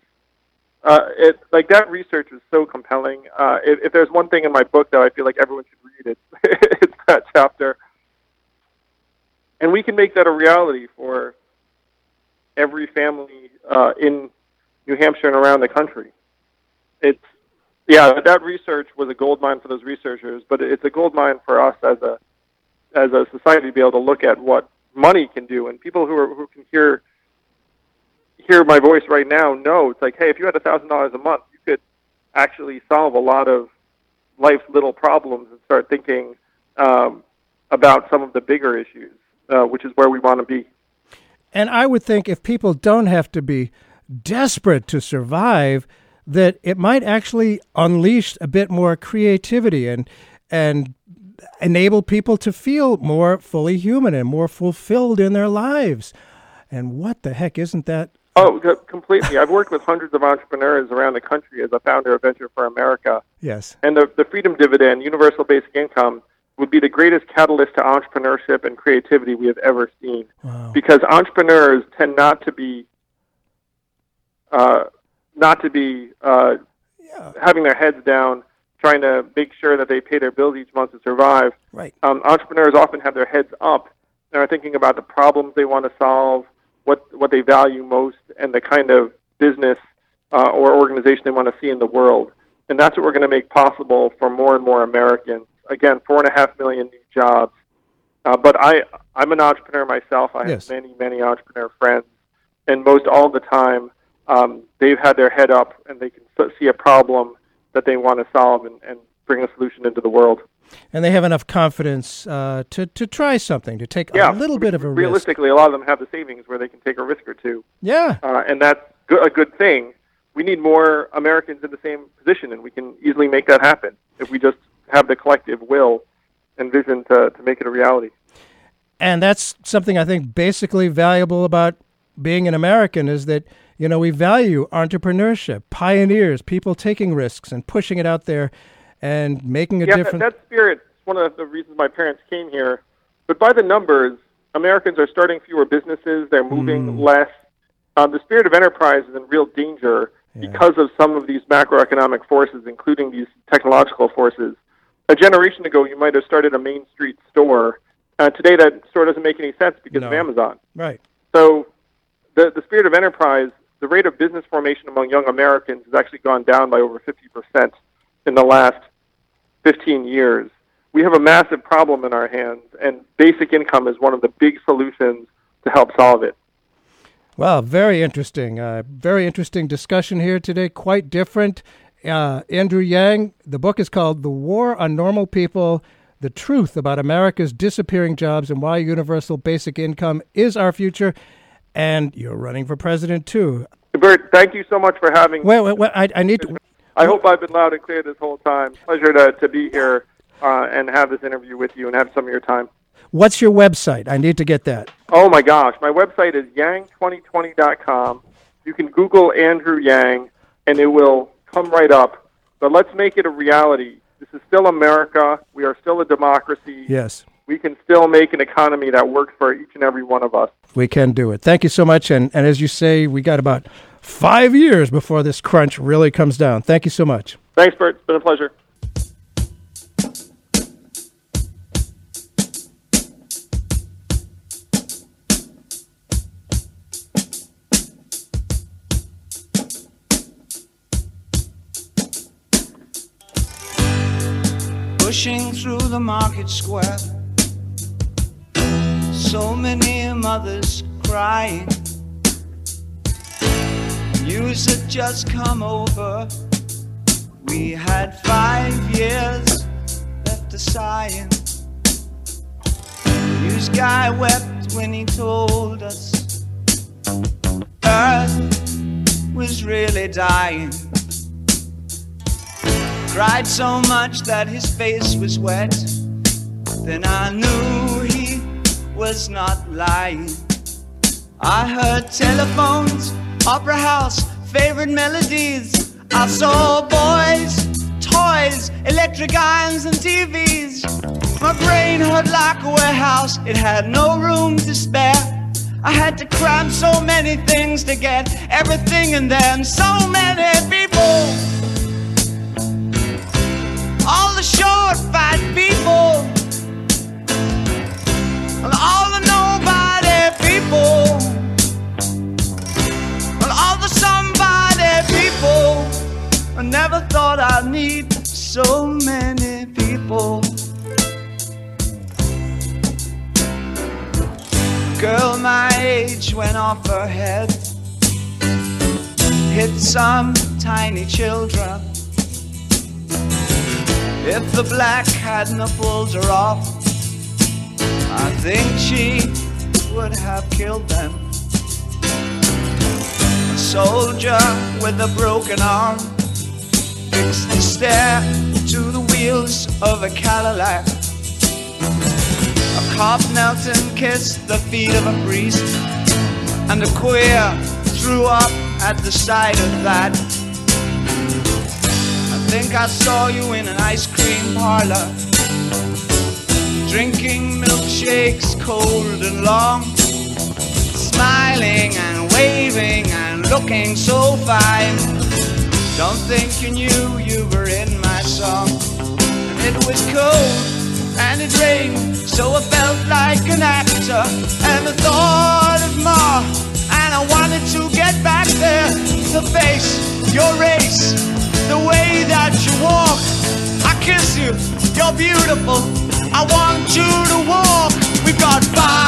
Speaker 4: Uh, it like that research is so compelling. Uh, if, if there's one thing in my book that I feel like everyone should read, it's it's that chapter. And we can make that a reality for every family uh, in New Hampshire and around the country. It's yeah, that research was a gold mine for those researchers, but it's a gold mine for us as a as a society to be able to look at what money can do, and people who are who can hear hear my voice right now know it's like, hey, if you had a thousand dollars a month, you could actually solve a lot of life's little problems and start thinking um, about some of the bigger issues, uh, which is where we want to be.
Speaker 3: And I would think if people don't have to be desperate to survive, that it might actually unleash a bit more creativity and and enable people to feel more fully human and more fulfilled in their lives. And what the heck isn't that?
Speaker 4: Oh, completely. I've worked with hundreds of entrepreneurs around the country as a founder of Venture for America.
Speaker 3: Yes.
Speaker 4: And the, the freedom dividend, universal basic income, would be the greatest catalyst to entrepreneurship and creativity we have ever seen.
Speaker 3: Wow.
Speaker 4: Because entrepreneurs tend not to be uh, not to be uh,
Speaker 3: yeah.
Speaker 4: having their heads down, trying to make sure that they pay their bills each month to survive.
Speaker 3: Right.
Speaker 4: Um, entrepreneurs often have their heads up and are thinking about the problems they want to solve, what what they value most, and the kind of business uh, or organization they want to see in the world. And that's what we're going to make possible for more and more Americans. Again, four and a half million new jobs. Uh, but I, I'm an entrepreneur myself. I
Speaker 3: Yes.
Speaker 4: have many, many entrepreneur friends, and most all the time, um, they've had their head up and they can see a problem that they want to solve and, and bring a solution into the world.
Speaker 3: And they have enough confidence uh, to, to try something, to take
Speaker 4: Yeah,
Speaker 3: a little bit of a risk.
Speaker 4: Realistically, a lot of them have the savings where they can take a risk or two,
Speaker 3: Yeah.
Speaker 4: uh, and that's go- a good thing. We need more Americans in the same position, and we can easily make that happen if we just have the collective will and vision to, to make it a reality.
Speaker 3: And that's something I think basically valuable about being an American is that, you know, we value entrepreneurship, pioneers, people taking risks and pushing it out there and making a
Speaker 4: yeah,
Speaker 3: difference.
Speaker 4: That, that spirit is one of the reasons my parents came here. But by the numbers, Americans are starting fewer businesses. They're moving
Speaker 3: Mm.
Speaker 4: less. Um, the spirit of enterprise is in real danger because of some of these macroeconomic forces, including these technological forces. A generation ago, you might have started a Main Street store. Uh, today, that store doesn't make any sense because of Amazon.
Speaker 3: right.
Speaker 4: So, the the spirit of enterprise, the rate of business formation among young Americans has actually gone down by over 50% in the last 15 years. We have a massive problem in our hands, and basic income is one of the big solutions to help solve it.
Speaker 3: Well, very interesting. Uh, very interesting discussion here today. Quite different. Uh, Andrew Yang, the book is called The War on Normal People The Truth About America's Disappearing Jobs and Why Universal Basic Income is Our Future. And you're running for president, too.
Speaker 4: Bert, thank you so much for having
Speaker 3: Wait, wait, wait. I, I need to.
Speaker 4: I hope I've been loud and clear this whole time. Pleasure to, to be here uh, and have this interview with you and have some of your time.
Speaker 3: What's your website? I need to get that.
Speaker 4: Oh my gosh, my website is yang2020.com. You can Google Andrew Yang and it will come right up. But let's make it a reality. This is still America. We are still a democracy.
Speaker 3: Yes,
Speaker 4: we can still make an economy that works for each and every one of us.
Speaker 3: We can do it. Thank you so much. And, and as you say, we got about five years before this crunch really comes down. Thank you so much.
Speaker 4: Thanks, Bert. It's been a pleasure.
Speaker 5: Pushing through the market square so many mothers crying. News had just come over. We had five years left to sighing. News guy wept when he told us Earth was really dying. Cried so much that his face was wet. Then I knew was not lying. I heard telephones, opera house, favorite melodies. I saw boys, toys, electric irons, and TVs. My brain hurt like a warehouse, it had no room to spare. I had to cram so many things to get everything in them. So many people. All the short, fat people. All the nobody people. All the somebody people. I never thought I'd need so many people. Girl my age went off her head. Hit some tiny children. If the black hadn't pulled her off, I think she would have killed them. A soldier with a broken arm fixed his stare to the wheels of a Cadillac. A cop knelt and kissed the feet of a priest, and a queer threw up at the sight of that. I think I saw you in an ice cream parlor, drinking milkshakes cold and long, smiling and waving and looking so fine. Don't think you knew you were in my song. It was cold and it rained, so I felt like an actor. And the thought of more, and I wanted to get back there to face your race, the way that you walk. I kiss you, you're beautiful. I want you to walk. We've got five.